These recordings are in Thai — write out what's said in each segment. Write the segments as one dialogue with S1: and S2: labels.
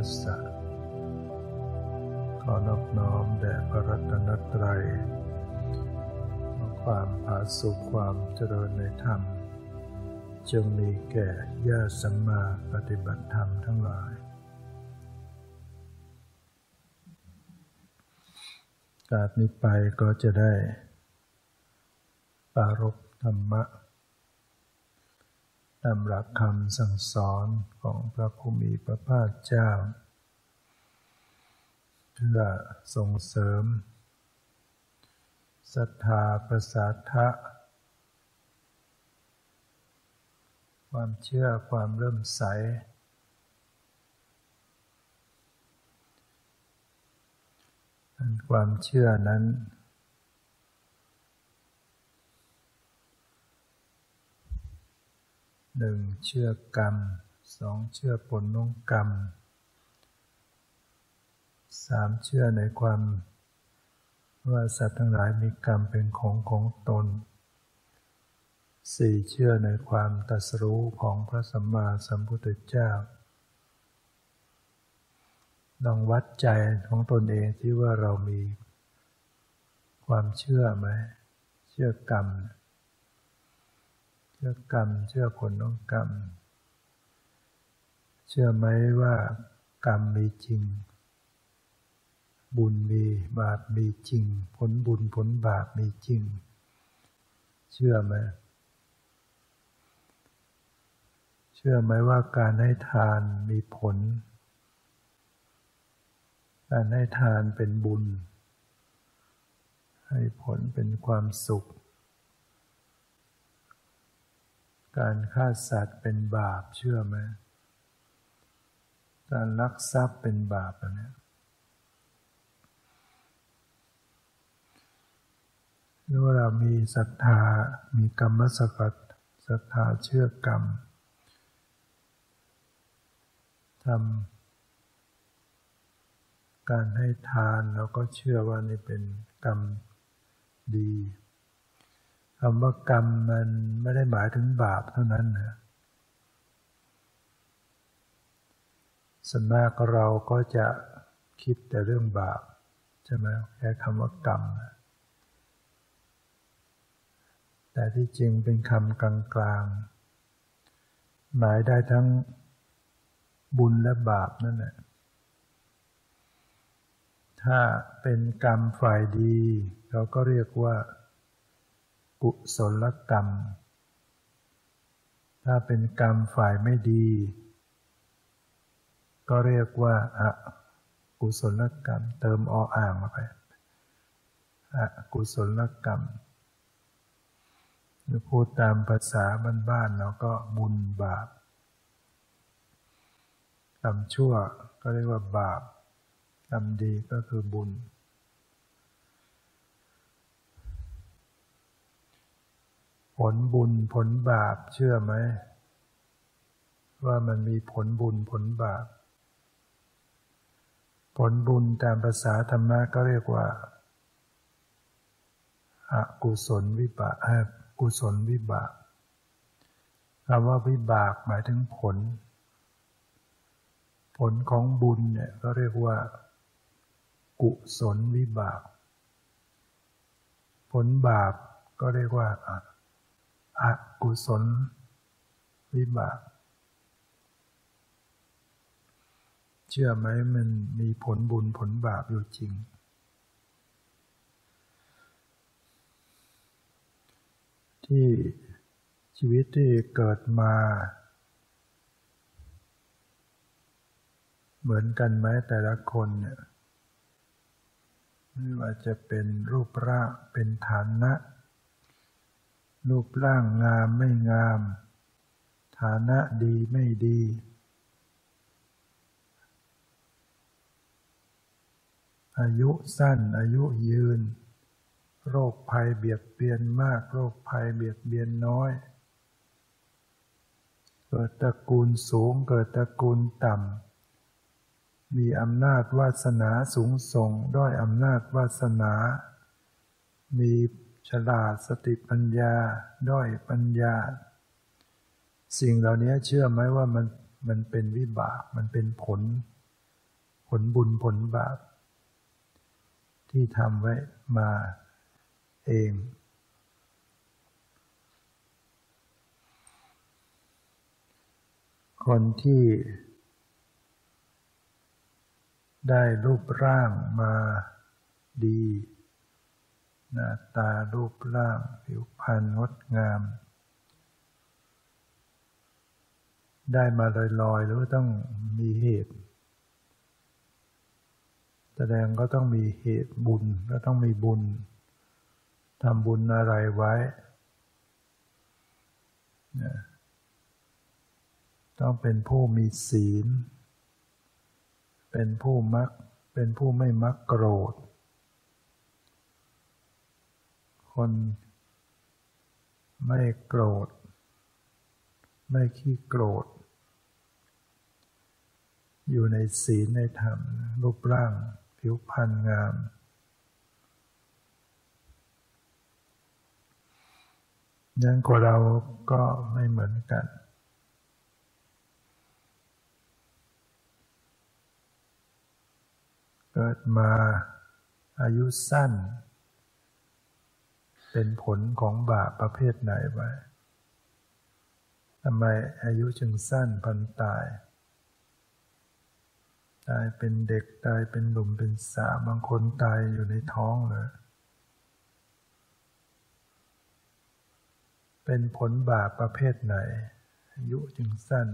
S1: นัตยสะขอนอบน้อมแด่พระรัตนตรัยความผาสุขความเจริญในธรรม จงมีแก่ญาติสัมมาปฏิบัติธรรมทั้งหลายการนี้ไปก็จะได้ปารบธรรมะ ตามหลักคำสั่งสอนของพระผู้มีพระภาคเจ้า เพื่อส่งเสริมศรัทธาประสาทะ ความเชื่อความเริ่มใส ความเชื่อนั้น หนึ่งเชื่อกรรมสองเชื่อผลของกรรมสามเชื่อในความว่าสัตว์ทั้งหลายมีกรรมเป็นของของตนสี่เชื่อในความตรัสรู้ของพระสัมมาสัมพุทธเจ้าลองวัดใจของตนเองที่ว่าเรามีความเชื่อไหม เชื่อกรรม ชื่อกรรม เชื่อผลของกรรม เชื่อไหมว่ากรรมมีจริง บุญมีบาปมีจริง ผลบุญผลบาปมีจริง เชื่อไหมเชื่อไหมว่าการให้ทานมีผล การให้ทานเป็นบุญ ให้ผลเป็นความสุข การฆ่าสัตว์เป็นบาปเชื่อไหมการลักทรัพย์เป็นบาปอันนี้หรือว่าเรามีศรัทธา มีกรรมสกัดศรัทธาเชื่อกรรมทำการให้ทานเราก็เชื่อว่านี่เป็นกรรมดี คำว่ากรรมมันไม่ได้หมายถึงบาปเท่านั้นนะส่วนมากเราก็จะคิดแต่เรื่องบาปใช่ไหมแค่คำว่ากรรมแต่ที่จริงเป็นคำกลางๆ หมายได้ทั้งบุญและบาปนั่นแหละ ถ้าเป็นกรรมฝ่ายดี เราก็เรียกว่า กุศลกรรม ถ้าเป็นกรรมฝ่ายไม่ดี ก็เรียกว่าอะกุศลกรรม เติมออ่างมาไปอะกุศลกรรมพูดตามภาษาบ้านๆเราก็บุญบาปกรรมชั่วก็เรียกว่าบาปกรรมดีก็คือบุญ ผลบุญผลบาปเชื่อไหม ว่ามันมีผลบุญผลบาป ผลบุญตามภาษาธรรมะก็เรียกว่าอากุศลวิบากกุศลวิบากคำว่าวิบากหมายถึงผล ผลของบุญเนี่ยก็เรียกว่า กุศลวิบาก ผลบาปก็เรียกว่าอ อกุศลวิบาก เชื่อไหมมันมีผลบุญผลบาปอยู่จริง ที่ชีวิตที่เกิดมา เหมือนกันไหมแต่ละคนเนี่ยไม่ว่าจะเป็นรูปร่างเป็นฐานะ รูปร่างงามไม่งาม ฐานะดีไม่ดี อายุสั้นอายุยืน โรคภัยเบียดเบียนมาก โรคภัยเบียดเบียนน้อย เกิดตระกูลสูงเกิดตระกูลต่ำ มีอำนาจวาสนาสูงส่ง ด้อยอำนาจวาสนา มี ฉลาดสติปัญญา ด้อยปัญญา สิ่งเหล่านี้เชื่อไหมว่ามันมันเป็นวิบาก มันเป็นผล ผลบุญผลบาป ที่ทำไว้มาเอง คนที่ได้รูปร่างมาดี หน้าตารูปร่าง ผิวพรรณงดงาม ได้มาลอยๆ หรือต้องมีเหตุ แสดงก็ต้องมีเหตุบุญก็ต้องมีบุญทำบุญอะไรไว้ต้องเป็นผู้มีศีล เป็นผู้มัก เป็นผู้ไม่มักโกรธ คนไม่โกรธ ไม่ขี้โกรธ อยู่ในศีลในธรรม รูปร่าง ผิวพรรณงาม ยังกว่าเราก็ไม่เหมือนกัน เกิดมาอายุสั้น เป็นผลของบาปประเภทไหนไว้ทำไมอายุจึงสั้นพันตาย ตายเป็นเด็กตายเป็นหนุ่มเป็นสาวบางคนตายอยู่ในท้องเลย เป็นผลบาปประเภทไหน อายุจึงสั้น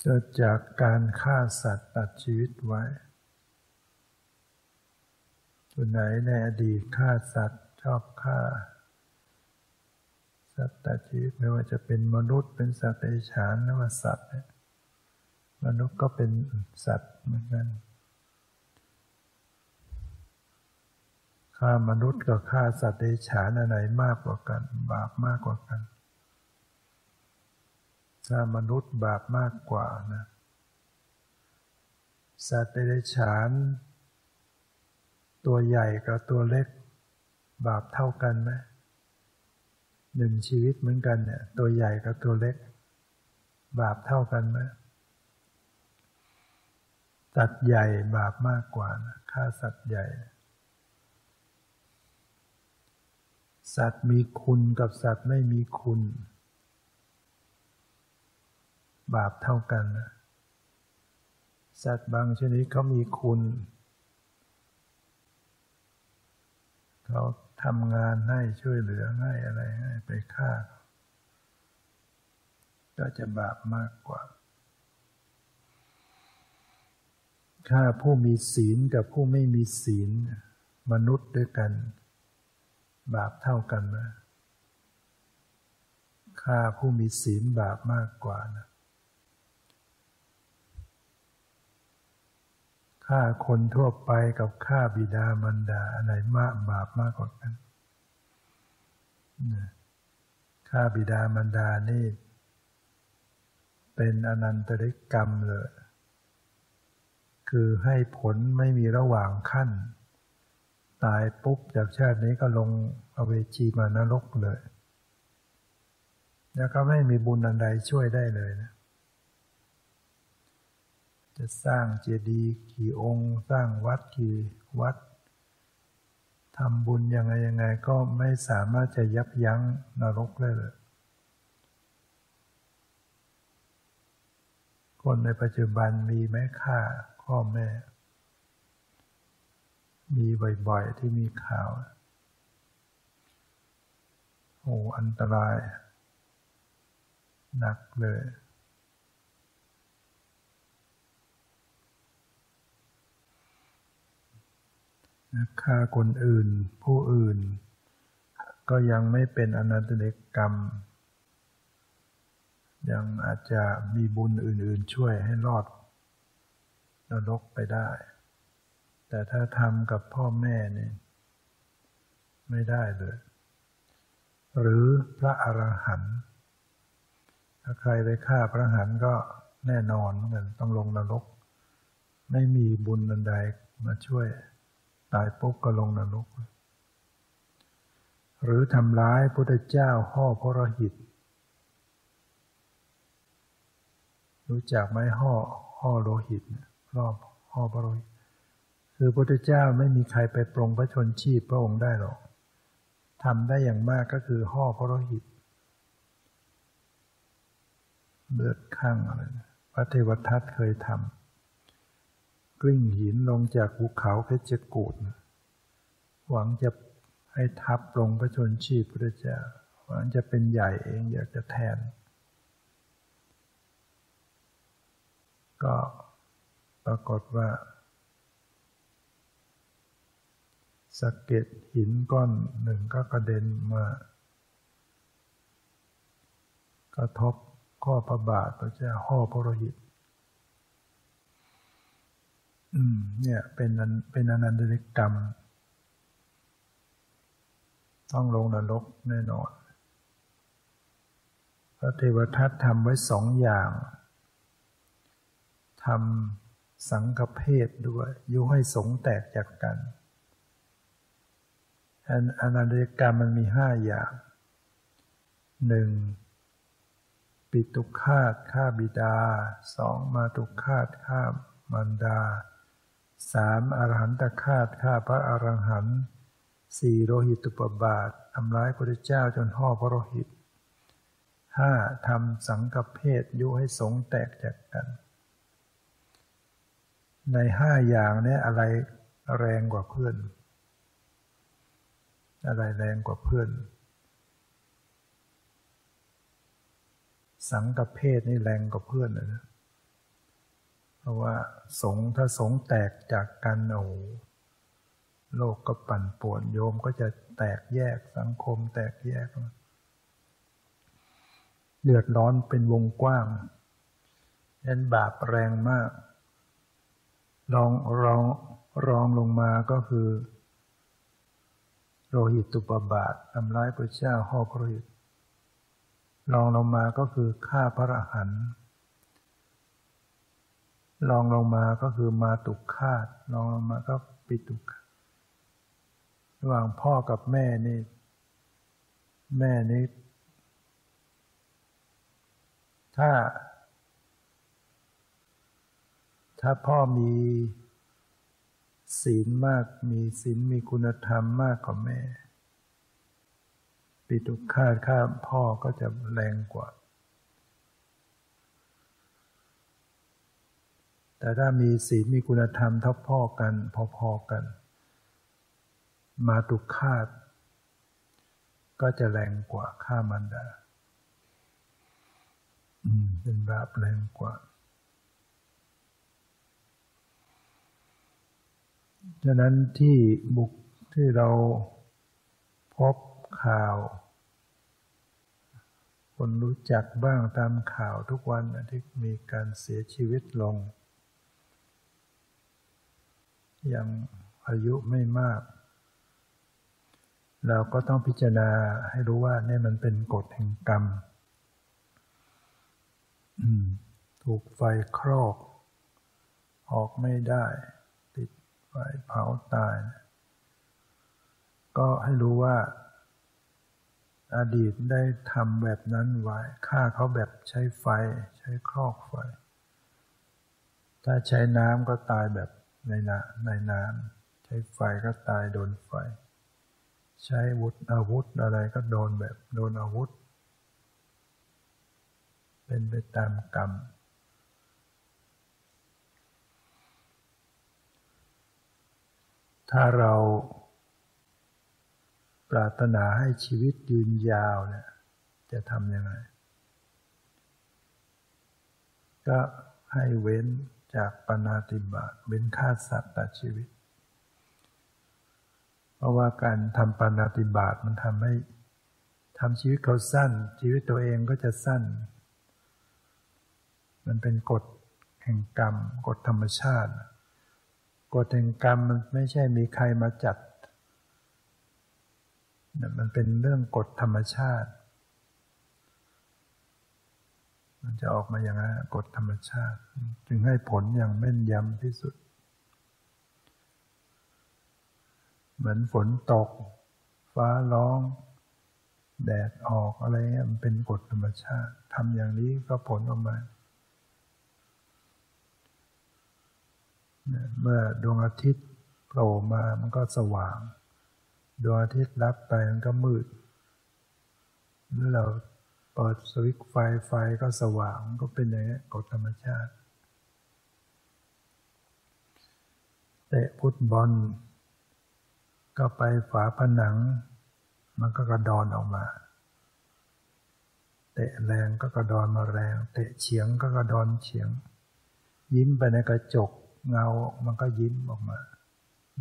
S1: เกิดจากการฆ่าสัตว์ตัดชีวิตไว้ ส่วนไหนในอดีตฆ่าสัตว์ชอบฆ่า สัตว์ตัดชีวิตไม่ว่าจะเป็นมนุษย์เป็นสัตว์เดรัจฉานหรือว่าสัตว์มนุษย์ก็เป็นสัตว์เหมือนกันฆ่ามนุษย์กับฆ่าสัตว์เดรัจฉานอันไหนมากกว่ากัน บาปมากกว่ากันถ้ามนุษย์บาปมากกว่านะ สัตว์เดรัจฉาน ตัวใหญ่กับตัวเล็ก บาปเท่ากันไหมหนึ่งชีวิตเหมือนกันเนี่ย ตัวใหญ่กับตัวเล็ก บาปเท่ากันไหมสัตว์ใหญ่บาปมากกว่านะฆ่าสัตว์ใหญ่ สัตว์มีคุณกับสัตว์ไม่มีคุณ บาปเท่ากันสัตว์บางชนิดเขามีคุณ เขาทำงานให้ช่วยเหลือให้อะไรให้ไปฆ่า ก็จะบาปมากกว่าฆ่าผู้มีศีลกับผู้ไม่มีศีล มนุษย์ด้วยกัน บาปเท่ากันนะฆ่าผู้มีศีลบาปมากกว่านะ ฆ่าคนทั่วไปกับฆ่าบิดามารดาอะไรมากบาปมากกว่ากันฆ่าบิดามารดานี่ เป็นอนันตริกรรมเลย คือให้ผลไม่มีระหว่างขั้น ตายปุ๊บจากชาตินี้ก็ลงอเวจีมานรกเลย แล้วก็ไม่มีบุญอันใดช่วยได้เลยนะ จะสร้างเจดีย์กี่องค์ สร้างวัดกี่วัดทำบุญยังไงยังไงก็ไม่สามารถจะยับยั้งนรกได้เลย คนในปัจจุบันมีแม่ฆ่าพ่อแม่ มีบ่อยๆที่มีข่าว โอ้อันตราย หนักเลย ฆ่าคนอื่น ผู้อื่น ก็ยังไม่เป็นอนันตเนกรรม ยังอาจจะมีบุญอื่น ๆ ช่วยให้รอดนรกไปได้ แต่ถ้าทำกับพ่อแม่นี่ไม่ได้เลย หรือพระอรหันต์ถ้าใครไปฆ่าพระอรหันต์ก็แน่นอนเหมือนกันต้องลงนรก ไม่มีบุญใดมาช่วย ตายปุ๊บก็ลงนรก หรือทำร้ายพุทธเจ้าห่อพระหิต รู้จักไหมห่อห่อโลหิตรอบห่อพระโลหิต คือพุทธเจ้าไม่มีใครไปปรงพระชนชีพพระองค์ได้หรอกทำได้อย่างมากก็คือห่อพระโลหิตเลือดข้างอะไร พระเทวทัตเคยทำ กลิ้งหินลงจากภูเขาเพชรกูดหวังจะให้ทับลงพระชนชีพพระเจ้าหวังจะเป็นใหญ่เองอยากจะแทน ก็ปรากฏว่าสะเก็ดหินก้อนหนึ่งก็กระเด็นมา กระทบข้อพระบาทพระเจ้าห่อพระโลหิต อืม เนี่ยเป็นนันเป็นอนันตริกรรม ต้องลงนรกแน่นอน พระเทวทัตทำไว้สองอย่างทำสังฆเพศด้วยยุให้สงแตกจากกันอนันตริกรรมมันมีห้าอย่างหนึ่งปิตุคาตฆ่าบิดาสองมาตุคาตฆ่ามารดา สามอรหันตคาตฆ่าพระอรหันต์สี่โรหิตุปบาททำร้ายพระเจ้าจนห่อพระโลหิตห้าทำสังกเพศยุให้สงแตกจากกัน ในห้าอย่างนี้อะไรแรงกว่าเพื่อน อะไรแรงกว่าเพื่อน สังกเพศนี่แรงกว่าเพื่อนนะ ราะว่าสงถ้าสงแตกจากกันโอ้โลกก็ปั่นป่วนโยมก็จะแตกแยกสังคมแตกแยก เดือดร้อนเป็นวงกว้างนั้นบาปแรงมากรองรองรองลงมาก็คือโรหิตตุปบาททำร้ายพระเจ้าห่อพระหิตลองลงมาก็คือฆ่าพระอรหันต์ ลองลงมาก็คือมาตุกฆาตลองลงมาก็ปิตุกระหว่างพ่อกับแม่นี่ แม่นี่ถ้า ถ้าพ่อมีศีลมากมีศีลมีคุณธรรมมากกว่าแม่ ปิตุฆาตฆ่าพ่อก็จะแรงกว่า แต่ถ้ามีศีลมีคุณธรรมเท่าพ่อกัน พอๆกัน มาตุฆาตก็จะแรงกว่าฆ่ามันดาเป็นบาปแรงกว่าฉะนั้นที่บุกที่เราพบข่าว คนรู้จักบ้างตามข่าวทุกวันที่มีการเสียชีวิตลง ยังอายุไม่มาก เราก็ต้องพิจารณาให้รู้ว่านี่มันเป็นกฎแห่งกรรมถูกไฟครอก ออกไม่ได้ ติดไฟเผาตาย ก็ให้รู้ว่า อดีตได้ทำแบบนั้นไว้ฆ่าเขาแบบใช้ไฟ ใช้ครอกไฟ ถ้าใช้น้ำก็ตายแบบ ในน้ำในน้ำใช้ไฟก็ตายโดนไฟ ใช้วุธอาวุธอะไรก็โดนแบบโดนอาวุธ เป็นไปตามกรรมถ้าเราปรารถนาให้ชีวิตยืนยาวเนี่ยจะทำยังไง ก็ให้เว้น จากปนาติบาตเว้นฆ่าสัตว์ตัดชีวิต เพราะว่าการทำปนาติบาตมันทำให้ทำชีวิตเขาสั้น ชีวิตตัวเองก็จะสั้น มันเป็นกฎแห่งกรรม กฎธรรมชาติ กฎแห่งกรรมมันไม่ใช่มีใครมาจัด มันเป็นเรื่องกฎธรรมชาติ มันจะออกมาอย่างนั้นกฎธรรมชาติ จึงให้ผลอย่างแม่นยำที่สุด เหมือนฝนตก ฟ้าร้อง แดดออกอะไรเงี้ยมันเป็นกฎธรรมชาติทำอย่างนี้ก็ผลออกมา เมื่อดวงอาทิตย์โผล่มามันก็สว่าง ดวงอาทิตย์รับไปมันก็มืดเมื่อเรา เปิดสวิตช์ไฟไฟก็สว่างก็เป็นอย่างนี้กฎธรรมชาติเตะฟุตบอล ก็ไปฝาผนัง มันก็กระดอนออกมาเตะแรงก็กระดอนมาแรง เตะเฉียงก็กระดอนเฉียง ยิ้มไปในกระจกเงา มันก็ยิ้มออกมา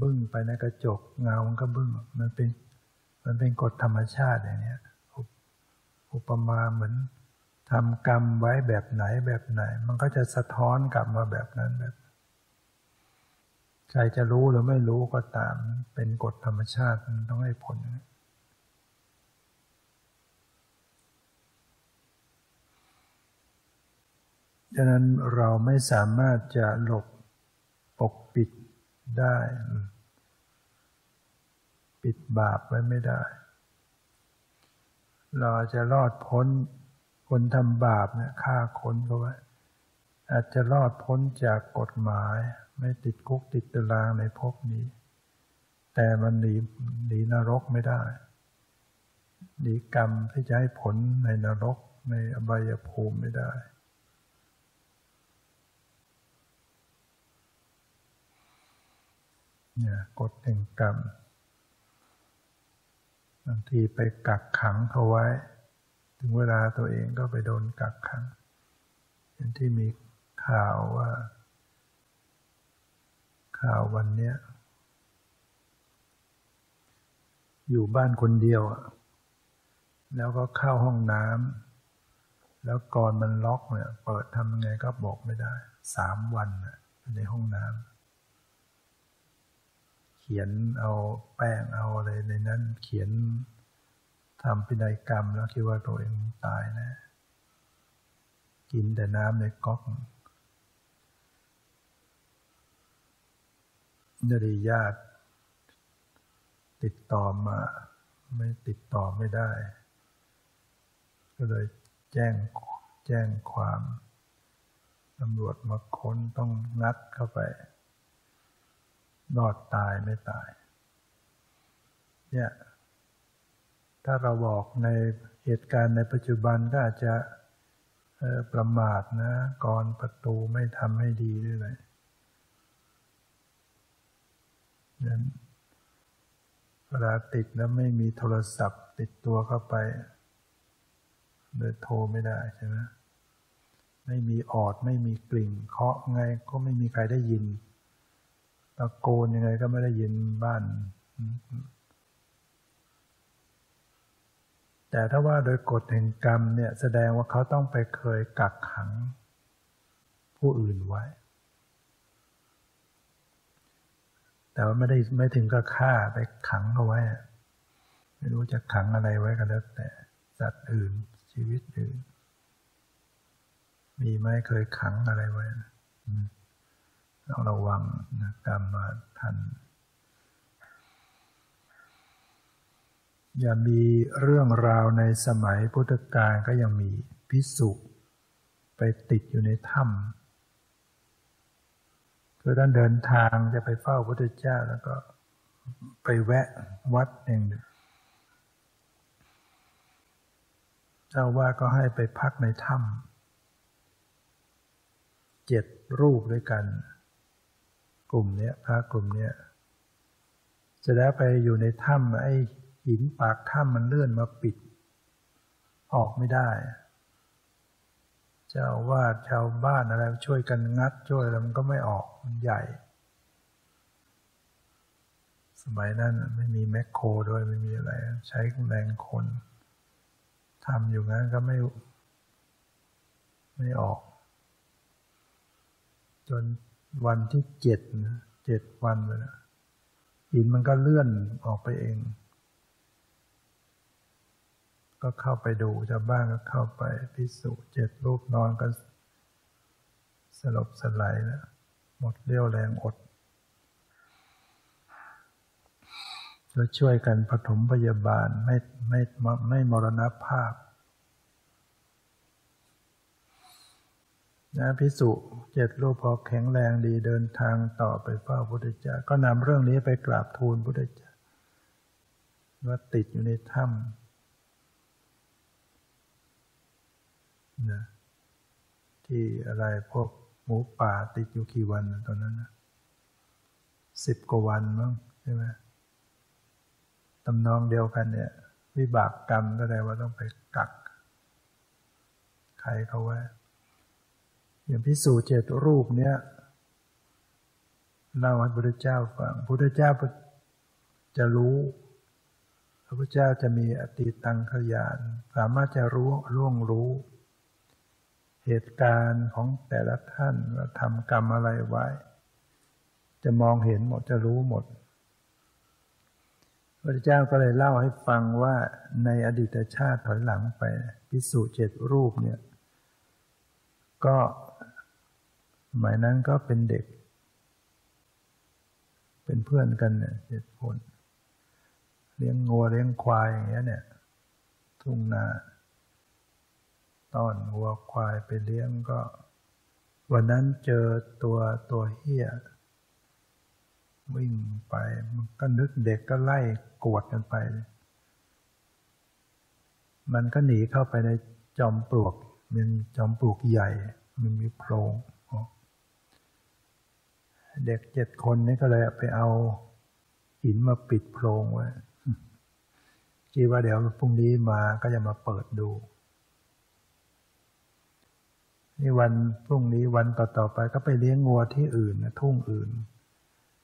S1: บึ้งไปในกระจกเงา มันก็บึ้ง มันเป็น มันเป็นกฎธรรมชาติอย่างนี้ อุปมาเหมือนทำกรรมไว้แบบไหนแบบไหน มันก็จะสะท้อนกลับมาแบบนั้นแบบใครจะรู้หรือไม่รู้ก็ตาม เป็นกฎธรรมชาติมันต้องให้ผล ดังนั้นเราไม่สามารถจะหลบปกปิดได้ ปิดบาปไว้ไม่ได้ เราจะรอดพ้นคนทำบาปเนี่ยฆ่าคนก็ไว้อาจจะรอดพ้นจากกฎหมาย ไม่ติดคุกติดตารางในภพนี้ แต่มันหนีหนีนรกไม่ได้หนีกรรมที่จะให้ผลในนรกในอบายภูมิไม่ได้เนี่ยกฎแห่งกรรม บางทีไปกักขังเขาไว้ ถึงเวลาตัวเองก็ไปโดนกักขังอย่างที่มีข่าวว่า ข่าววันเนี้ยอยู่บ้านคนเดียว แล้วก็เข้าห้องน้ำแล้วก่อนมันล็อกเนี่ย เปิดทำยังไงก็บอกไม่ได้ สามวันในห้องน้ำ ขียนเอาแป้งเอาอะไรในนั้น เขียนทำพินัยกรรมแล้วคิดว่าตัวเองตายนะกินแต่น้ำในก๊อกญาติญาติติดต่อมา ไม่ติดต่อไม่ได้ ก็เลยแจ้งแจ้งความตำรวจมาค้นต้องงัดเข้าไป รอดตายไม่ตาย เนี่ย ถ้าเราบอกในเหตุการณ์ในปัจจุบันก็อาจจะประมาทนะก่อนประตูไม่ทำให้ดีด้วยเลยนั้นเวลาติดแล้วไม่มีโทรศัพท์ติดตัวเข้าไปเลยโทรไม่ได้ใช่ไหมไม่มีออดไม่มีกลิ่งเคาะไงก็ไม่มีใครได้ยิน ตะโกนยังไงก็ไม่ได้ยินบ้าน แต่ถ้าว่าโดยกฎแห่งกรรมเนี่ยแสดงว่าเขาต้องไปเคยกักขัง ผู้อื่นไว้ แต่ว่าไม่ได้ไม่ถึงกับฆ่าไปขังเอาไว้ ไม่รู้จะขังอะไรไว้ก็แล้วแต่สัตว์อื่นชีวิตอื่น มีไหมเคยขังอะไรไว้ ต้องระวังนะกรรมาทัน อย่ามีเรื่องราวในสมัยพุทธกาลก็ยังมีพิสุไปติดอยู่ในถ้ำคือท่านเดินทางจะไปเฝ้าพระพุทธเจ้าแล้วก็ไปแวะวัดหนึ่งเจ้าว่าก็ให้ไปพักในถ้ำเจ็ดรูปด้วยกัน กลุ่มเนี้ยพระกลุ่มเนี้ยจะได้ไปอยู่ในถ้ำไอ้หินปากถ้ำมันเลื่อนมาปิด ออกไม่ได้ เจ้าวาดชาวบ้านอะไรช่วยกันงัดช่วยแล้วมันก็ไม่ออกมันใหญ่ สมัยนั้นไม่มีแมคโครด้วยไม่มีอะไร ใช้แรงคนทำอยู่งั้นก็ไม่ ไม่ออก จน วันที่เจ็ดเจ็ดวันเลยนะหินมันก็เลื่อนออกไปเอง ก็เข้าไปดูชาวบ้านก็เข้าไปพิสูจน์เจ็ดรูปนอนก็สลบสลายแล้วหมดเรี่ยวแรงอดแล้วช่วยกันปฐมพยาบาลไม่ไม่ไม่มรณภาพ นะพิสุเจ็ดรูปพอแข็งแรงดีเดินทางต่อไปเฝ้าพระพุทธเจ้าก็นำเรื่องนี้ไปกราบทูลพุทธเจ้าว่าติดอยู่ในถ้ำนะที่อะไรพวกหมูป่าติดอยู่กี่วันตอนนั้นนะสิบกว่าวันมั้งใช่ไหมตำนองเดียวกันเนี่ย วิบากกรรมก็ได้ว่าต้องไปกัก ใครเขาไว้ อย่างพิสูจน์เจตรูปเนี้ยเล่าให้พระพุทธเจ้าฟังพระพุทธเจ้าจะรู้พระพุทธเจ้าจะมีอติตังขยาน สามารถจะรู้ล่วงรู้ เหตุการณ์ของแต่ละท่านว่าทำกรรมอะไรไว้ จะมองเห็นหมดจะรู้หมดพระเจ้าก็เลยเล่าให้ฟังว่าในอดีตชาติถอยหลังไปพิสูจน์เจ็ดรูปเนี่ย ก็ มายนั้นก็เป็นเด็ก เป็นเพื่อนกันเนี่ยเจ็ดคน เลี้ยงงัวเลี้ยงควายอย่างเงี้ยเนี่ย ทุ่งนาต้อนวัวควายไปเลี้ยงก็ วันนั้นเจอตัวตัวเฮียวิ่งไปมันก็นึกเด็กก็ไล่กวดกันไป มันก็หนีเข้าไปในจอมปลวก มันจอมปลวกใหญ่ มันมีโพรง เด็กเจ็ดคนนี้ก็เลยไปเอาหินมาปิดโพรงไว้คิดว่าเดี๋ยวพรุ่งนี้มาก็จะมาเปิดดู นี่วันพรุ่งนี้วันต่อๆไปก็ไปเลี้ยงงัวที่อื่นนะทุ่งอื่น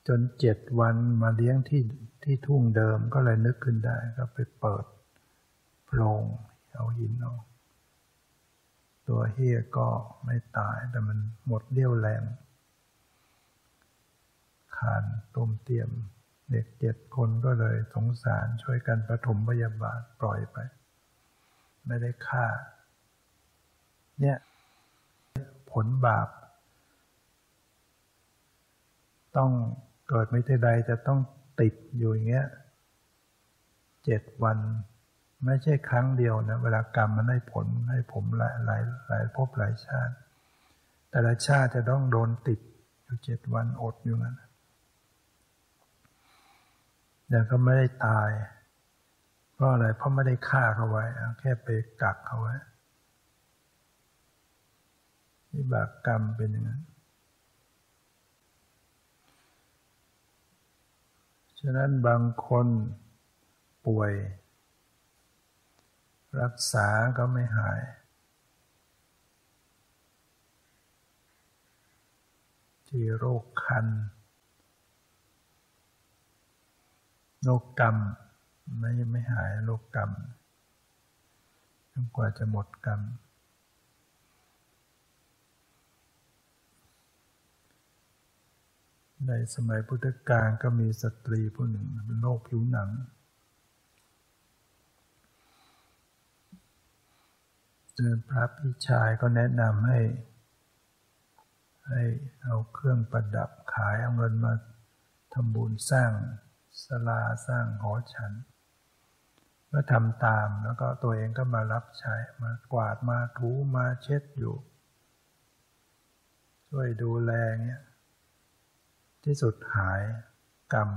S1: จนเจ็ดวันมาเลี้ยงที่ที่ทุ่งเดิมก็เลยนึกขึ้นได้ ก็ไปเปิดโพรงเอาหินเอาตัวเฮียก็ไม่ตายแต่มันหมดเรี่ยวแรง คานต้มเตียม เด็กเจ็ดคนก็เลยสงสารช่วยกันประถมพยาบาลปล่อยไป ไม่ได้ฆ่า เนี่ย ผลบาป ต้องเกิดไม่ได้ใดจะต้องติดอยู่อย่างเงี้ยเจ็ดวันไม่ใช่ครั้งเดียวนะเวลากรรมมันให้ผลให้ผมหลายหลายหลายภพหลายชาติ แต่ละชาติจะต้องโดนติดอยู่เจ็ดวันอดอยู่นั้น แต่ก็ไม่ได้ตาย เพราะอะไร เพราะไม่ได้ฆ่าเขาไว้ แค่ไปกักเขาไว้วิบากกรรมเป็นอย่างนั้น ฉะนั้นบางคนป่วย รักษาก็ไม่หาย ที่โรคคัน โรคกรรมไม่ไม่หายโรคกรรมจนกว่าจะหมดกรรม ในสมัยพุทธกาลก็มีสตรีผู้หนึ่งเป็นโรคผิวหนังเจอพระพี่ชายก็แนะนำให้ ให้เอาเครื่องประดับขายเอาเงินมาทำบุญสร้าง สลาสร้างหอฉันก็ทำตามแล้วก็ตัวเองก็มารับใช้มากวาดมาถูมาเช็ดอยู่ ช่วยดูแลเงี้ยที่สุดหายกรรม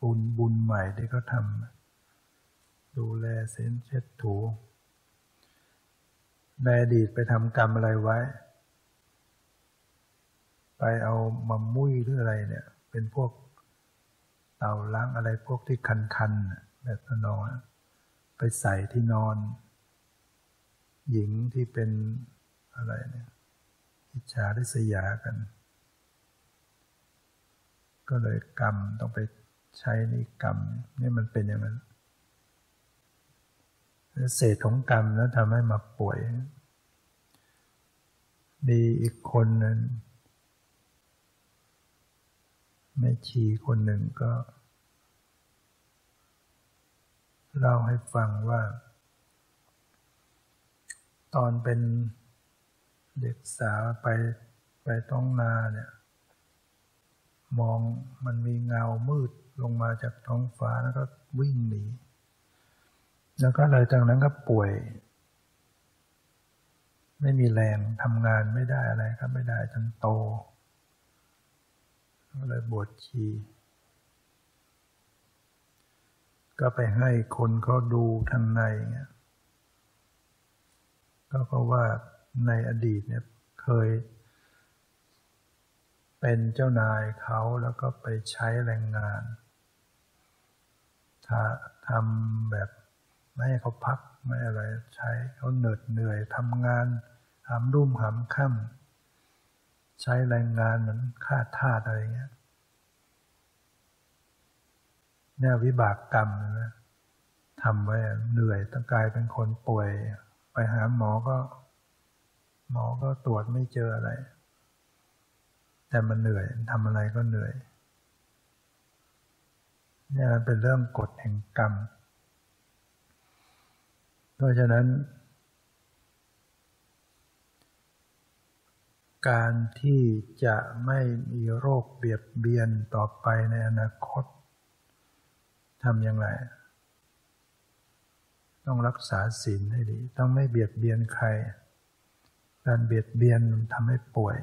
S1: บุญบุญใหม่ที่เขาทำดูแลเส้นเช็ดถูในอดีตไปทำกรรมอะไรไว้ ไปเอามามุ้ยหรืออะไรเนี่ย เป็นพวกาล้างอะไรพวกที่คันๆแบบนอน ไปใส่ที่นอน หญิงที่เป็นอะไรเนี่ยอิจฉาริษยากัน ก็เลยกรรมต้องไปใช้ในกรรมนี่มันเป็นอย่างนั้นเศษของกรรมแล้วทำให้มาป่วย มีอีกคนนึง ม่ชีคนหนึ่งก็ เล่าให้ฟังว่า ตอนเป็นเด็กสาวไปไปต้องนาเนี่ย มองมันมีเงามืดลงมาจากท้องฟ้าแล้วก็วิ่งหนี แล้วก็เลยจากนั้นก็ป่วย ไม่มีแรงทำงานไม่ได้อะไรก็ไม่ได้จนโต ก็เลยบวชชี ก็ไปให้คนเขาดูทางในเงี้ยก็เพราะว่าในอดีตเนี่ยเคย เป็นเจ้านายเขาแล้วก็ไปใช้แรงงานาทำแบบไม่ให้เขาพักไม่อะไรใช้เขาเหนื่อยเหนื่อยทำงานหามรุ่มหามค่ำ ใช้แรงงานเหมือนฆ่าทาสอะไรเงี้ยเนี่ยวิบากกรรมนะทำไว้เหนื่อยต้องกลายเป็นคนป่วย ไปหาหมอก็ หมอก็ตรวจไม่เจออะไร แต่มันเหนื่อยทำอะไรก็เหนื่อยเนี่ยมันเป็นเรื่องกฎแห่งกรรม เพราะฉะนั้น การที่จะไม่มีโรคเบียดเบียนต่อไปในอนาคตทำอย่างไร ต้องรักษาศีลให้ดี ต้องไม่เบียดเบียนใคร การเบียดเบียนทำให้ป่วย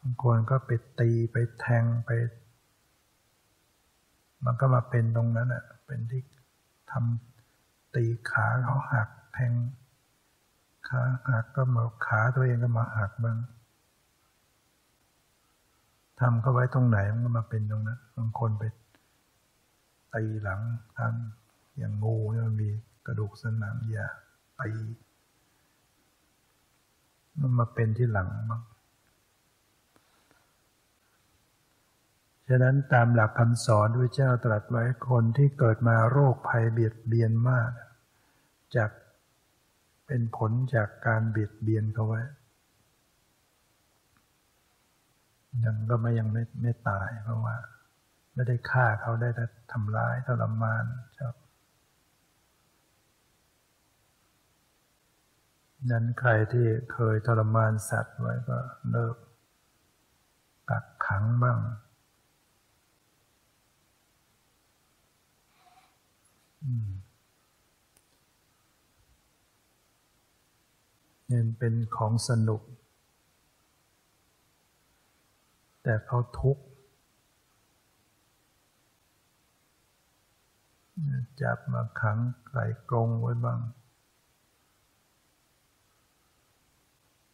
S1: บางคนก็ไปตีไปแทงไป มันก็มาเป็นตรงนั้นอะเป็นที่ทำตีขาเขาหักแทง ขาหักก็มาขาตัวเองก็มาหักบ้างทำเข้าไว้ตรงไหนมันก็มาเป็นตรงนั้นบางคนไปตีหลังทางอย่างงูเนี่ยมันมีกระดูกสันหลังอย่าตีมันมาเป็นที่หลังมั้งฉะนั้นตามหลักคำสอนด้วยเจ้าตรัสไว้คนที่เกิดมาโรคภัยเบียดเบียนมาก จาก เป็นผลจากการเบียดเบียนเขาไว้ ยังก็ไม่ยังไม่ไม่ตายเพราะว่า ไม่ได้ฆ่าเขาได้แต่ทำร้ายทรมานครับนั้นใครที่เคยทรมานสัตว์ไว้ก็เลิกกักขังบ้าง เนี่ยเป็นของสนุก แต่เขาทุกข์จับมาขังใส่กรงไว้บ้าง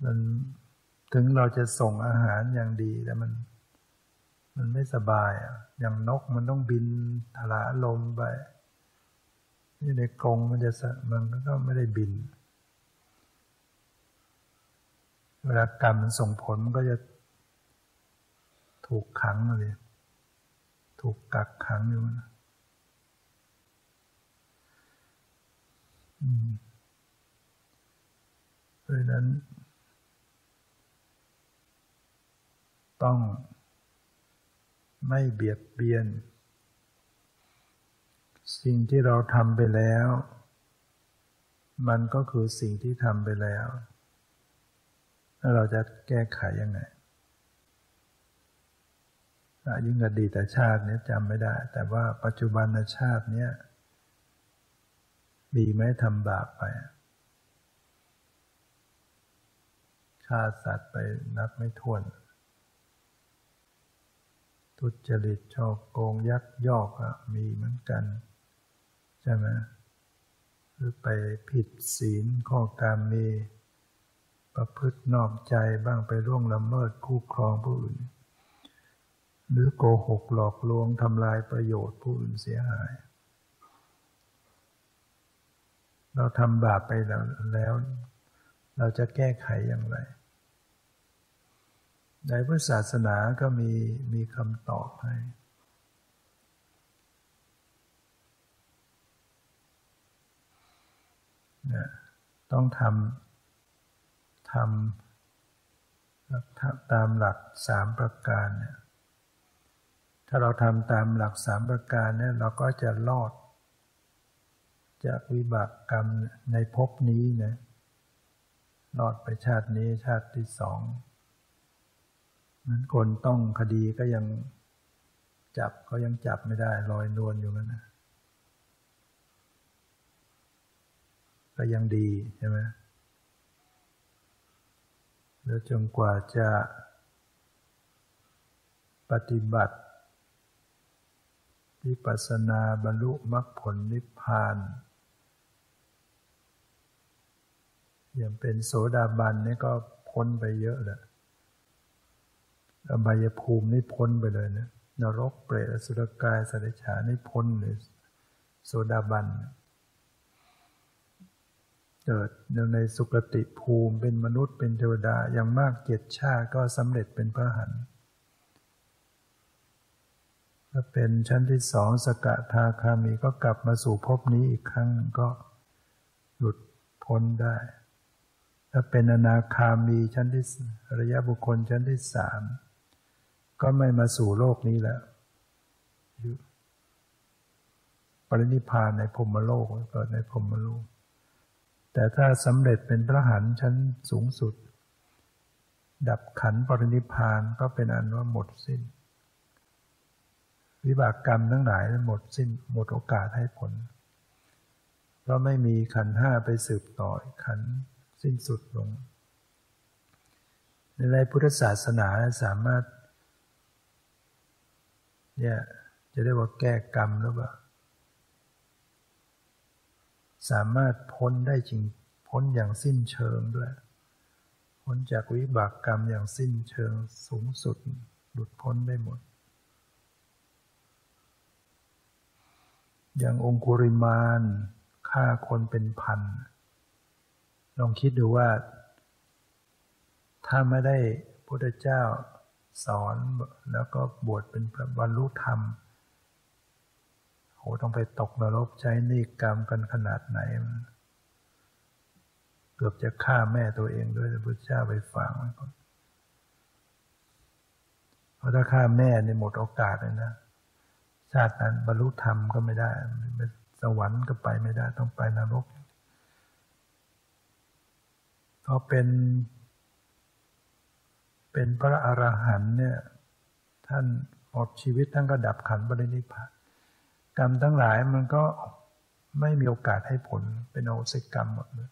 S1: มันถึงเราจะส่งอาหารอย่างดีแต่มัน มันไม่สบายอะ อย่างนกมันต้องบินทลาลมไป นี่ในกรงมันจะมันก็ไม่ได้บิน เวลากรรมมันส่งผลมันก็จะถูกขังเลย ถูกกักขังอยู่นะเพราะนั้น ต้องไม่เบียดเบียน สิ่งที่เราทำไปแล้ว มันก็คือสิ่งที่ทำไปแล้ว แล้วเราจะแก้ไขยังไงยิ่งอดีตชาตินี้จำไม่ได้ แต่ว่าปัจจุบันชาตินี้ดีไหมทำบาปไปฆ่าสัตว์ไปนับไม่ถ้วน ทุจริตชอบโกงยักยอกอะมีเหมือนกัน ใช่ไหมหรือไปผิดศีลข้อการมี ประพฤตินอกใจบ้างไปร่วงละเมิดคู่ครองผู้อื่น หรือโกหกหลอกลวงทำลายประโยชน์ผู้อื่นเสียหาย เราทำบาปไปแล้วแล้ว เราจะแก้ไขอย่างไร ในพุทธศาสนาก็มีมีคำตอบให้นะต้องทำ รมตามหลักสามประการเนี่ยถ้าเราทำตามหลักสามประการเนี่ยเราก็จะรอด จากวิบากกรรมในภพนี้นะรอดไปชาตินี้ชาติที่สองนั้นคนต้องคดีก็ยังจับก็ยังจับไม่ได้ลอยนวลอยู่นั้นนะก็ยังดีใช่ไหม แล้วจนกว่าจะปฏิบัติวิปัสสนาบรรลุมรรคผลนิพพานอย่างเป็นโสดาบันนี่ก็พ้นไปเยอะแหละอบายภูมินี่พ้นไปเลยนะนรกเปรตสุรกายสัตว์ฉานี่พ้นเลยโสดาบัน เกิดในสุคติภูมิเป็นมนุษย์เป็นเทวดาอย่างมากเจ็ดชาติก็สำเร็จเป็นพระหันถ้าเป็นชั้นที่สองสกทาคามีก็กลับมาสู่ภพนี้อีกครั้งก็หลุดพ้นได้ ถ้าเป็นอนาคามีชั้นที่ระยะบุคคลชั้นที่สามก็ไม่มาสู่โลกนี้แล้วปรินิพานในพรมโลกเกิดในพรมโลก แต่ถ้าสำเร็จเป็นพระหันชั้นสูงสุด ดับขันปรินิพานก็เป็นอันว่าหมดสิ้น วิบากกรรมทั้งหลายหมดสิ้นหมดโอกาสให้ผล เพราะไม่มีขันห้าไปสืบต่อขันสิ้นสุดลง ในพุทธศาสนาสามารถเนี่ยจะเรียกว่าแก้กรรมหรือเปล่า สามารถพ้นได้จริง พ้นอย่างสิ้นเชิงด้วย พ้นจากวิบากกรรมอย่างสิ้นเชิงสูงสุด หลุดพ้นได้หมด อย่างองคุริมานฆ่าคนเป็นพัน ลองคิดดูว่า ถ้าไม่ได้พุทธเจ้าสอนแล้วก็บวชเป็นบรรลุธรรม ต้องไปตกนรกใช้นิกรรมกันขนาดไหน เกือบจะฆ่าแม่ตัวเองด้วยพระพุทธเจ้าไปฟังเพราะถ้าฆ่าแม่ในหมดโอกาสเลยนะชาตินั้นบรรลุธรรมก็ไม่ได้สวรรค์ก็ไปไม่ได้ต้องไปนรกก็เป็น เป็นพระอรหันต์เนี่ย ท่านหมดชีวิตท่านก็ดับขันบริณิพพาน กรรมทั้งหลายมันก็ไม่มีโอกาสให้ผลเป็นโอสิกรรมหมดเลย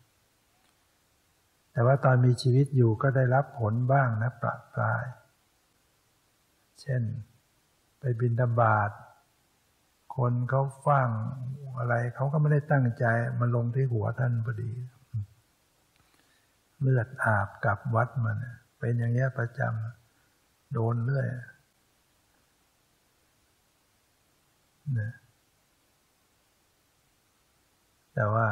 S1: แต่ว่าตอนมีชีวิตอยู่ก็ได้รับผลบ้างนะประปราย เช่น ไปบินดาบาดคนเขาฟังอะไรเขาก็ไม่ได้ตั้งใจมาลงที่หัวท่านพอดี เลือดอาบกับวัดมันเป็นอย่างเงี้ยประจำโดนเรื่อยนะ แต่ว่า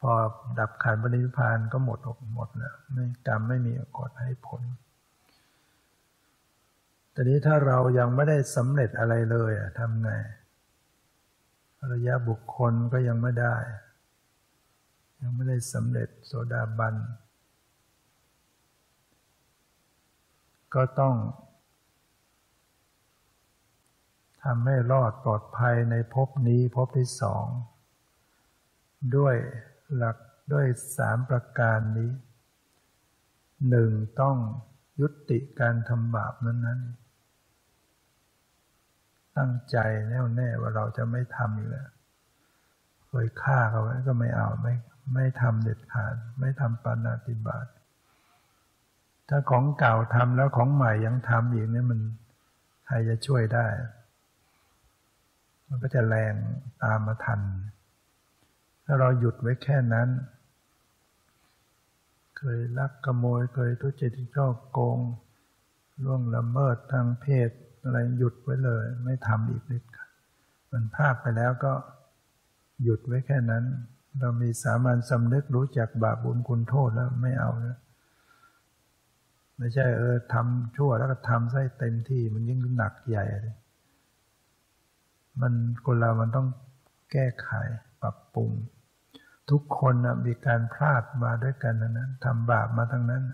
S1: พอดับขันปณิพานก็หมดหมดแล้วไม่กรรมไม่มีกฎให้ผลแต่นี้ถ้าเรายังไม่ได้สำเร็จอะไรเลยทำไงระยะบุคคลก็ยังไม่ได้ ยังไม่ได้สำเร็จโสดาบัน ก็ต้องทำให้รอดปลอดภัยในภพนี้ภพที่สอง ด้วยหลักด้วยสามประการนี้หนึ่งต้องยุติการทำบาปนั้นๆ ตั้งใจแน่วแน่ว่าเราจะไม่ทำอีกแล้วเคยฆ่าเขาไว้ก็ไม่เอาไม่ไม่ทำเด็ดขาด ไม่ทำปานาติบาตถ้าของเก่าทำแล้วของใหม่ยังทำอีกเนี่ยมันใครจะช่วยได้ มันก็จะแรงตามมาทัน ถ้าเราหยุดไว้แค่นั้น เคยลักขโมยเคยทุจริตช่อโกงล่วงละเมิดทางเพศอะไรหยุดไว้เลย ไม่ทำอีกนิดมันพลาดไปแล้วก็หยุดไว้แค่นั้น เรามีสามัญสำนึกรู้จักบาปบุญคุณโทษแล้วไม่เอานะไม่ใช่เออทำชั่วแล้วก็ทำใส่เต็มที่มันยิ่งหนักใหญ่เลยมันคนเรามันต้องแก้ไขปรับปรุง ทุกคนนะมีการพลาดมาด้วยกันนะนั้นทำบาปมาทั้งนั้น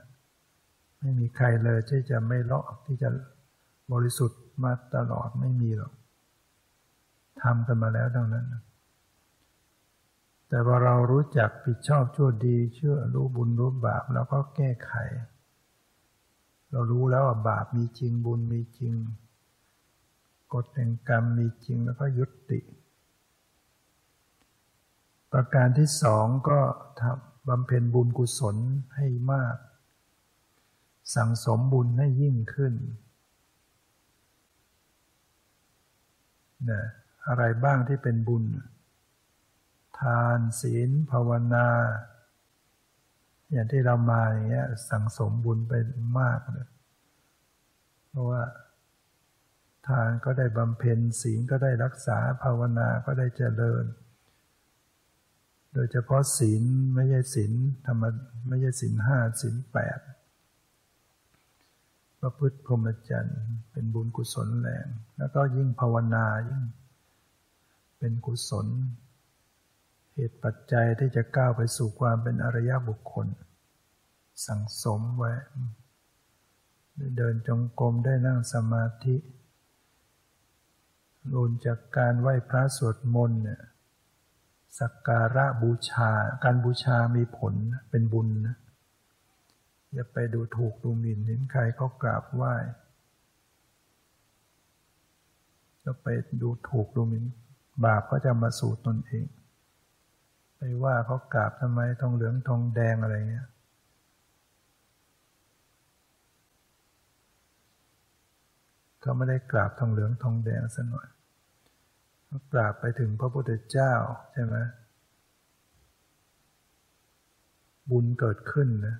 S1: ไม่มีใครเลยที่จะไม่เลาะที่จะบริสุทธิ์มาตลอดไม่มีหรอกทำกันมาแล้วทั้งนั้น แต่พอเรารู้จักผิดชอบชั่วดี เชื่อรู้บุญรู้บาปแล้วก็แก้ไข เรารู้แล้วว่าบาปมีจริงบุญมีจริงกฎแห่งกรรมมีจริงแล้วก็ยุติ ประการที่สองก็ทำบำเพ็ญบุญกุศลให้มาก สั่งสมบุญให้ยิ่งขึ้นนะอะไรบ้างที่เป็นบุญ ทานศีล ภาวนา อย่างที่เรามาอย่างเงี้ยสั่งสมบุญไปมากเลยเพราะว่าทานก็ได้บำเพ็ญศีลก็ได้รักษาภาวนาก็ได้เจริญ โดยเฉพาะศีลไม่ใช่ศีลธรรมไม่ใช่ศีลห้าศีลแปดประพฤติพรหมจรรย์เป็นบุญกุศลแรง แล้วก็ยิ่งภาวนายิ่งเป็นกุศล เหตุปัจจัยที่จะก้าวไปสู่ความเป็นอริยบุคคล สั่งสมไว้เดินจงกรมได้นั่งสมาธิรุนจากการไหว้พระสวดมนต์เนี่ย สักการะบูชา การบูชามีผลเป็นบุญนะอย่าไปดูถูกดูหมิ่นเห็นใครเขากราบไหว้จะไปดูถูกดูหมิ่นบาปก็จะมาสู่ตนเอง ไปว่าเขากราบทำไมทองเหลืองทองแดงอะไรเงี้ยเขาไม่ได้กราบทองเหลืองทองแดงซะหน่อย เขากราบไปถึงพระพุทธเจ้าใช่ไหมบุญเกิดขึ้นนะ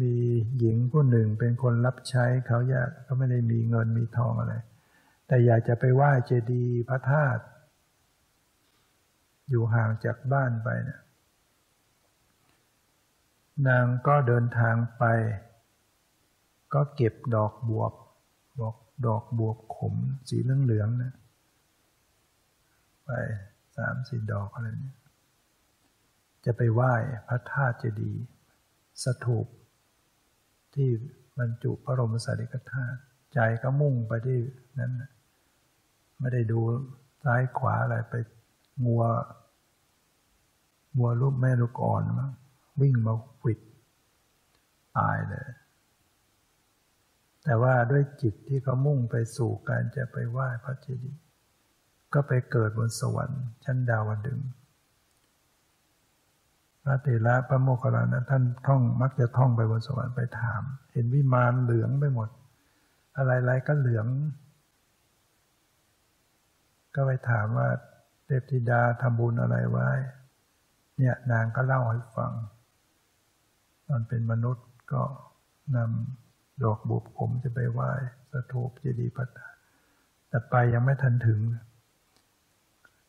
S1: มีหญิงผู้หนึ่งเป็นคนรับใช้เขาอยากเขาไม่ได้มีเงินมีทองอะไร แต่อยากจะไปไหว้เจดีย์พระธาตุอยู่ห่างจากบ้านไปเนะนางก็เดินทางไป ก็เก็บดอกบวบบอก ดอกบวบขม สีเหลืองๆนะไปสามสี่ดอกอะไรเนี่ยจะไปไหว้พระธาตุเจดีย์สถูป ที่บรรจุพระบรมสารีริกธาตุใจก็มุ่งไปที่นั้นไม่ได้ดูซ้ายขวาอะไรไปมัวมัวรูปแม่ลูกอ่อนมั้งวิ่งมาวิดตายเลย แต่ว่าด้วยจิตที่เขามุ่งไปสู่การจะไปไหว้พระเจดีย์ก็ไปเกิดบนสวรรค์ ชั้นดาวดึงพระเถระพระโมคคัลลานะท่านท่องมักจะท่องไปบนสวรรค์ไปถาม เห็นวิมานเหลืองไปหมด อะไรๆก็เหลือง ก็ไปถามว่าเทพธิดาทำบุญอะไรไว้ เนี่ยนางก็เล่าให้ฟัง ตอนเป็นมนุษย์ก็นำ ดอกบุบผมจะไปไหว้สถูปเจดีย์พัฒนแต่ไปยังไม่ทันถึง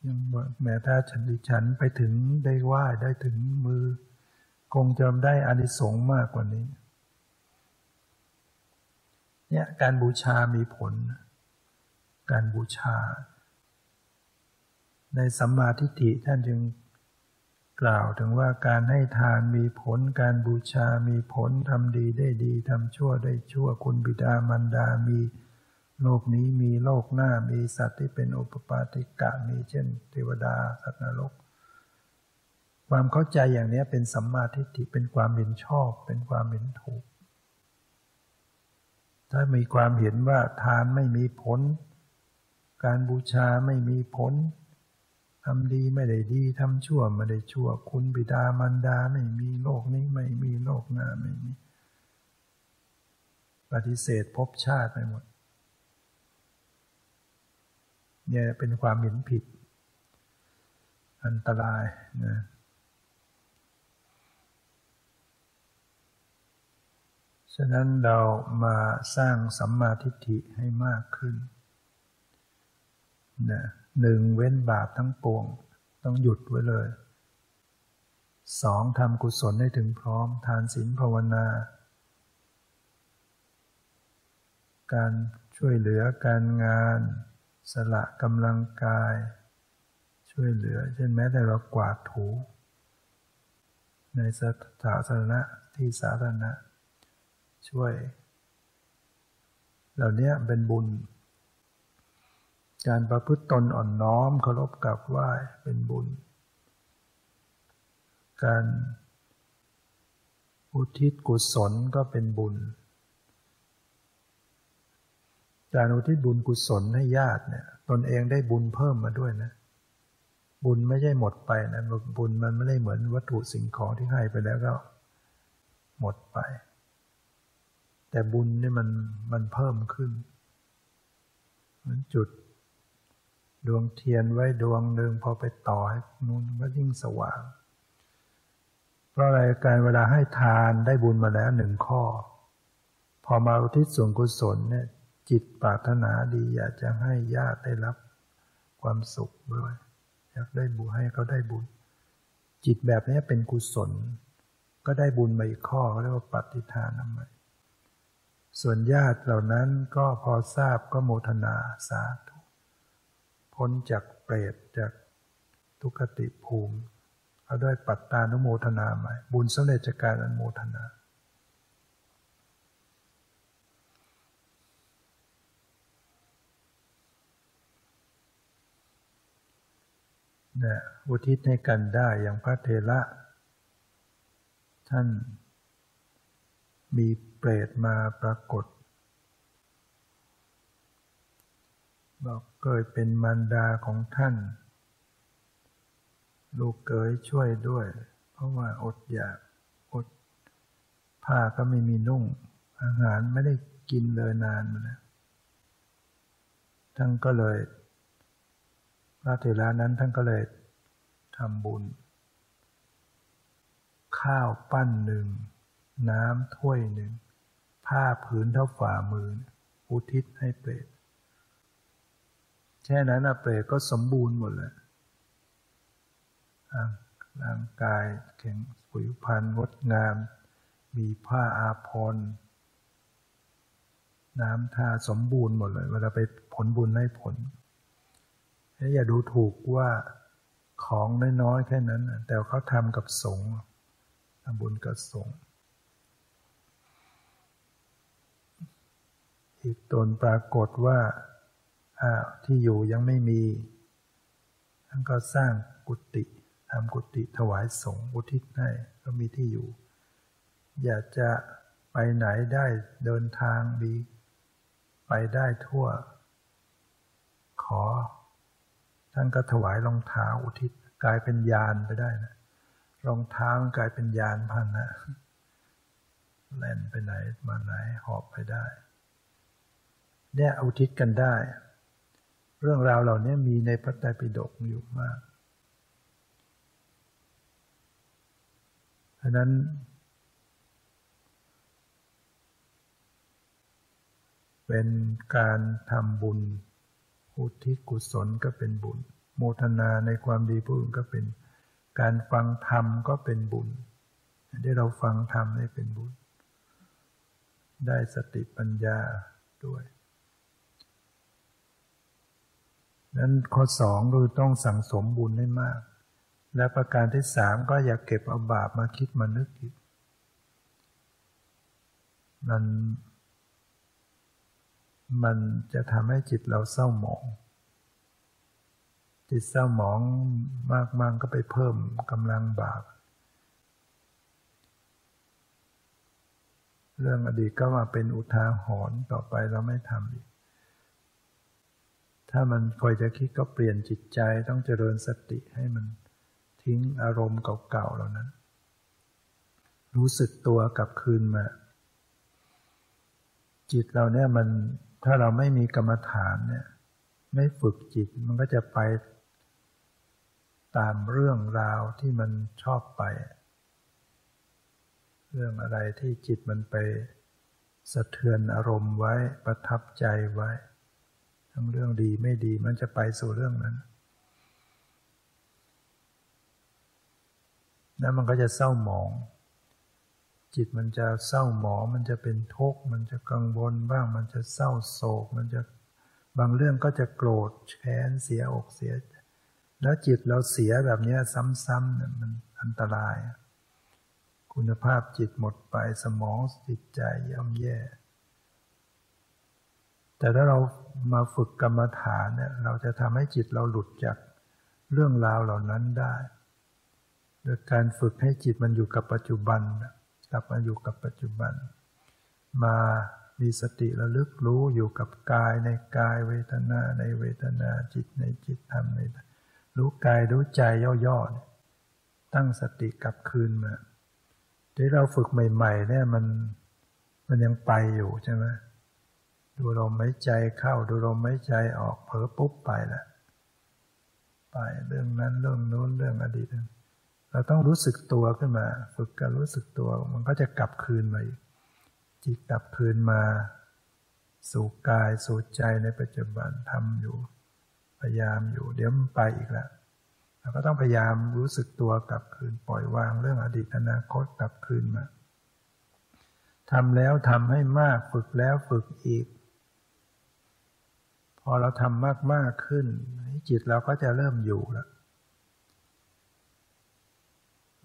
S1: ยังแม้ถ้าฉันดิฉันไปถึงได้ไหว้ได้ถึงมือ คงจะได้อานิสงส์มากกว่านี้ เนี่ยการบูชามีผล การบูชา ในสัมมาทิฏฐิท่านจึง กล่าวถึงว่าการให้ทานมีผล การบูชามีผลทำดีได้ดีทำชั่วได้ชั่วคุณบิดามารดามีโลกนี้มีโลกหน้ามีสัตว์ที่เป็นอุปปาติกะมีเช่นเทวดาสัตว์นรก ความเข้าใจอย่างนี้เป็นสัมมาทิฏฐิเป็นความเห็นชอบ เป็นความเห็นถูก ถ้ามีความเห็นว่าทานไม่มีผล การบูชาไม่มีผล ทำดีไม่ได้ดีทำชั่วไม่ได้ชั่ว คุณบิดามารดาไม่มีโลกนี้ไม่มีโลกหน้าไม่มี ปฏิเสธภพชาติไปหมดเนี่ยเป็นความเห็นผิด อันตรายนะฉะนั้นเรามาสร้างสัมมาทิฏฐิให้มากขึ้นนะ หนึ่งเว้นบาปทั้งปวง ต้องหยุดไว้เลยสองทำกุศลให้ถึงพร้อมทานศีลภาวนา การช่วยเหลือการงาน สละกำลังกาย ช่วยเหลือ เช่นแม้แต่เรากวาดถู ในสาธารณะที่สาธารณะช่วย เหล่านี้เป็นบุญ การประพฤติตนอ่อนน้อมเคารพกับไหว้เป็นบุญ การอุทิศกุศลก็เป็นบุญ การอุทิศบุญกุศลให้ญาติเนี่ย ตนเองได้บุญเพิ่มมาด้วยนะ บุญไม่ใช่หมดไปนะบุญมันไม่ได้เหมือนวัตถุสิ่งของที่ให้ไปแล้วก็ หมดไป แต่บุญนี่มันมันเพิ่มขึ้นเหมือนจุด ดวงเทียนไว้ดวงหนึ่งพอไปต่อให้นู้นก็ยิ่งสว่าง เพราะอะไรการเวลาให้ทานได้บุญมาแล้วหนึ่งข้อ พอมาอุทิศส่วนกุศลเนี่ยจิตปรารถนาดีอยากจะให้ญาติได้รับความสุขด้วยอยากได้บุญให้เขาได้บุญ จิตแบบนี้เป็นกุศล ก็ได้บุญมาอีกข้อเรียกว่าปฏิทานนำมาส่วนญาติเหล่านั้นก็พอทราบก็โมทนาสาธุ พ้นจากเปรตจากทุกติภูมิเขาด้วยปัตตานุโมทนาใหม่บุญสำเร็จจากการอนุโมทนาเนี่ยอุทิศให้กันได้อย่างพระเทระท่านมีเปรตมาปรากฏ บอกเกิดเป็นมารดาของท่าน ลูกเกยช่วยด้วย เพราะว่าอดอยากอดผ้าก็ไม่มีนุ่ง อาหารไม่ได้กินเลยนานมาแล้วท่านก็เลยพระเถระนั้นท่านก็เลยทำบุญ ข้าวปั้นหนึ่ง น้ำถ้วยหนึ่ง ผ้าผืนเท่าฝ่ามือ อุทิศให้เปรต แค่นั้นอะเปรตก็สมบูรณ์หมดเลยร่างกายแข็งผิวพรรณงดงาม มีผ้าอาภรณ์น้ำทาสมบูรณ์หมดเลย เวลาไปผลบุญให้ผล อย่าดูถูกว่าของน้อยๆแค่นั้น แต่เขาทำกับสงฆ์ทำบุญกับสงฆ์อีกตนปรากฏว่า ที่อยู่ยังไม่มี ท่านก็สร้างกุฏิทำกุฏิถวายสงฆ์อุทิศให้ก็มีที่อยู่ อยากจะไปไหนได้เดินทางดี ไปได้ทั่ว ขอ ท่านก็ถวายรองเท้าอุทิศกลายเป็นยานไปได้นะรองเท้ากลายเป็นยานพันนะแล่นไปไหนมาไหนหอบไปได้เนี่ยอุทิศกันได้ เรื่องราวเหล่านี้มีในพระไตรปิฎกอยู่มากเพราะนั้น เป็นการทำบุญอุทิศกุศลก็เป็นบุญ โมทนาในความดีผู้อื่นก็เป็น การฟังธรรมก็เป็นบุญ ได้เราฟังธรรมได้เป็นบุญ ได้สติปัญญาด้วย นั้นข้อสองคือต้องสั่งสมบุญให้มาก และประการที่สามก็อย่าเก็บเอาบาปมาคิดมานึกอีกมัน มันจะทำให้จิตเราเศร้าหมอง จิตเศร้าหมองมากๆก็ไปเพิ่มกำลังบาป เรื่องอดีตก็มาเป็นอุทาหรณ์ต่อไปเราไม่ทำอีก ถ้ามันคอยจะคิดก็เปลี่ยนจิตใจต้องเจริญสติให้มันทิ้งอารมณ์เก่าๆเหล่านั้น รู้สึกตัวกลับคืนมา จิตเราเนี่ยมันถ้าเราไม่มีกรรมฐานเนี่ย ไม่ฝึกจิตมันก็จะไปตามเรื่องราวที่มันชอบไป เรื่องอะไรที่จิตมันไปสะเทือนอารมณ์ไว้ประทับใจไว้ ทั้งเรื่องดีไม่ดีมันจะไปสู่เรื่องนั้นแล้วมันก็จะเศร้าหมอง จิตมันจะเศร้าหมองมันจะเป็นทุกข์มันจะกังวลบ้างมันจะเศร้าโศก มันจะบางเรื่องก็จะโกรธแค้นเสียอกเสีย แล้วจิตเราเสียแบบนี้ซ้ำๆเนี่ยมันอันตราย คุณภาพจิตหมดไปสมองจิตใจย่อมแย่ แต่ถ้าเรามาฝึกกรรมฐานเนี่ยเราจะทำให้จิตเราหลุดจากเรื่องราวเหล่านั้นได้โดยการฝึกให้จิตมันอยู่กับปัจจุบันกลับมาอยู่กับปัจจุบัน มามีสติระลึกรู้อยู่กับกายในกายเวทนาในเวทนาจิตในจิตธรรมในรู้กายรู้ใจย่อๆตั้งสติกลับคืนมาที่เราฝึกใหม่ ๆ เนี่ยมันมันยังไปอยู่ใช่ไหม ดูลมหายใจเข้า ดูลมหายใจออกเผลอปุ๊บไปละไปเรื่องนั้นเรื่องนู้นเรื่องอดีตเราต้องรู้สึกตัวขึ้นมา ฝึกการรู้สึกตัว มันก็จะกลับคืนมาอีกจิตกลับคืนมา สู่กายสู่ใจในปัจจุบันทำอยู่ พยายามอยู่เดี๋ยวมันไปอีกแล้วเราก็ต้องพยายามรู้สึกตัวกลับคืนปล่อยวางเรื่องอดีตอนาคตกลับคืนมาทำแล้วทำให้มากฝึกแล้วฝึกอีก พอเราทำมากมากขึ้น จิตเราก็จะเริ่มอยู่แล้ว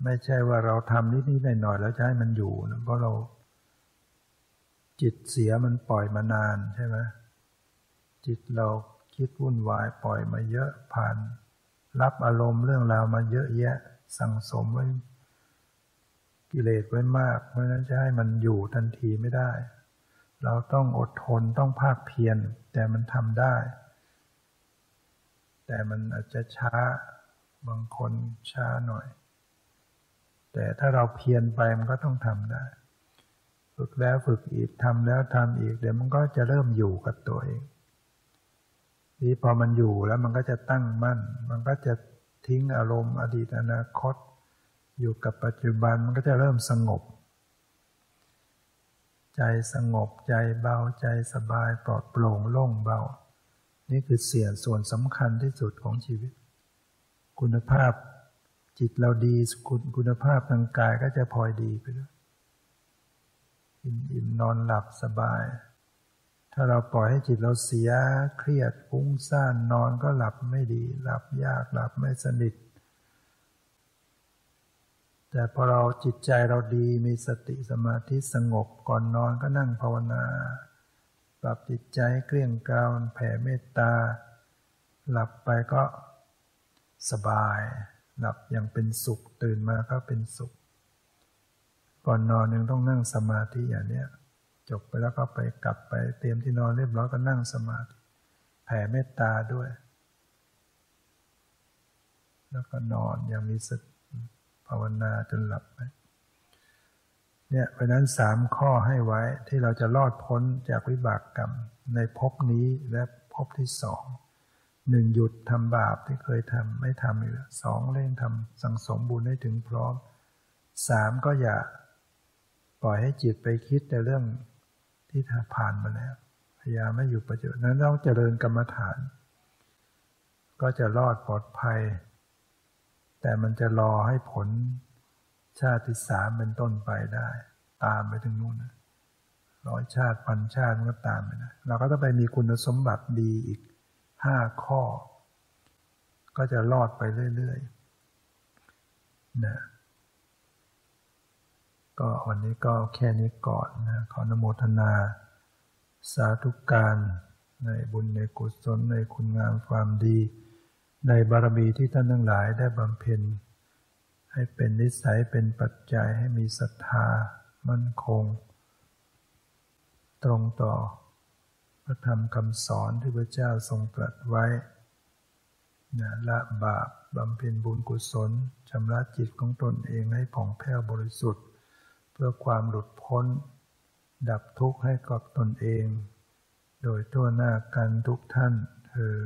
S1: ไม่ใช่ว่าเราทำนิดๆหน่อยๆแล้วจะให้มันอยู่นะเพราะเรา จิตเสียมันปล่อยมานานใช่ไหมจิตเราคิดวุ่นวายปล่อยมาเยอะผ่าน รับอารมณ์เรื่องราวมาเยอะแยะ สั่งสมไว้ กิเลสไว้มาก เพราะนั้นจะให้มันอยู่ทันทีไม่ได้ เราต้องอดทนต้องภาคเพียรแต่มันทำได้ แต่มันอาจจะช้าบางคนช้าหน่อย แต่ถ้าเราเพียรไปมันก็ต้องทำได้ ฝึกแล้วฝึกอีกทำแล้วทำอีก เดี๋ยวมันก็จะเริ่มอยู่กับตัวเองนี่พอมันอยู่แล้วมันก็จะตั้งมั่น มันก็จะทิ้งอารมณ์อดีตอนาคต อยู่กับปัจจุบันมันก็จะเริ่มสงบ ใจสงบใจเบาใจสบายปลอดโปร่งโล่งเบา นี่คือเสียงส่วนสำคัญที่สุดของชีวิต คุณภาพจิตเราดีคุณภาพทางกายก็จะพลอยดีไปด้วยกินอิ่มนอนหลับสบาย ถ้าเราปล่อยให้จิตเราเสียเครียดฟุ้งซ่านนอนก็หลับไม่ดี หลับยากหลับไม่สนิท แต่พอเราจิตใจเราดีมีสติสมาธิสงบก่อนนอนก็นั่งภาวนา ปรับจิตใจเกลี้ยงกล่าวแผ่เมตตา หลับไปก็สบาย หลับอย่างเป็นสุขตื่นมาก็เป็นสุข ก่อนนอนยังต้องนั่งสมาธิอย่างเนี้ยจบไปแล้วก็ไปกลับไปเตรียมที่นอนเรียบร้อยก็นั่งสมาธิแผ่เมตตาด้วย แล้วก็นอนอย่างมีสติ ภาวนาจนหลับไปเนี่ยเพราะนั้นสามข้อให้ไว้ที่เราจะรอดพ้นจากวิบากกรรม ในภพนี้และภพที่สองหนึ่งหยุดทำบาปที่เคยทำไม่ทำอีกสองเร่งทำสังสมบุญให้ถึงพร้อมสามก็อย่าปล่อยให้จิตไปคิดแต่เรื่องที่ผ่านมาแล้ว พยายามไม่อยู่ประโยชน์นั้นต้องเจริญกรรมฐาน ก็จะรอดปลอดภัย แต่มันจะรอให้ผลชาติที่สามเป็นต้นไปได้ ตามไปถึงนู่นร้อยชาติพันชาติมันก็ตามไปนะเราก็ต้องไปมีคุณสมบัติดีอีกห้าข้อ ก็จะรอดไปเรื่อยๆนะก็วันนี้ก็แค่นี้ก่อนนะขอนโมทนา สาธุการ ในบุญในกุศลในคุณงามความดี ในบารมีที่ท่านทั้งหลายได้บำเพ็ญ ให้เป็นนิสัยเป็นปัจจัยให้มีศรัทธามั่นคง ตรงต่อพระธรรมคำสอนที่พระเจ้าทรงตรัสไว้นะละบาปบำเพ็ญบุญกุศลชำระจิตของตนเองให้ผ่องแผ้วบริสุทธิ์ เพื่อความหลุดพ้น ดับทุกข์ให้กับตนเอง โดยตัวหน้ากันทุกท่านเธอ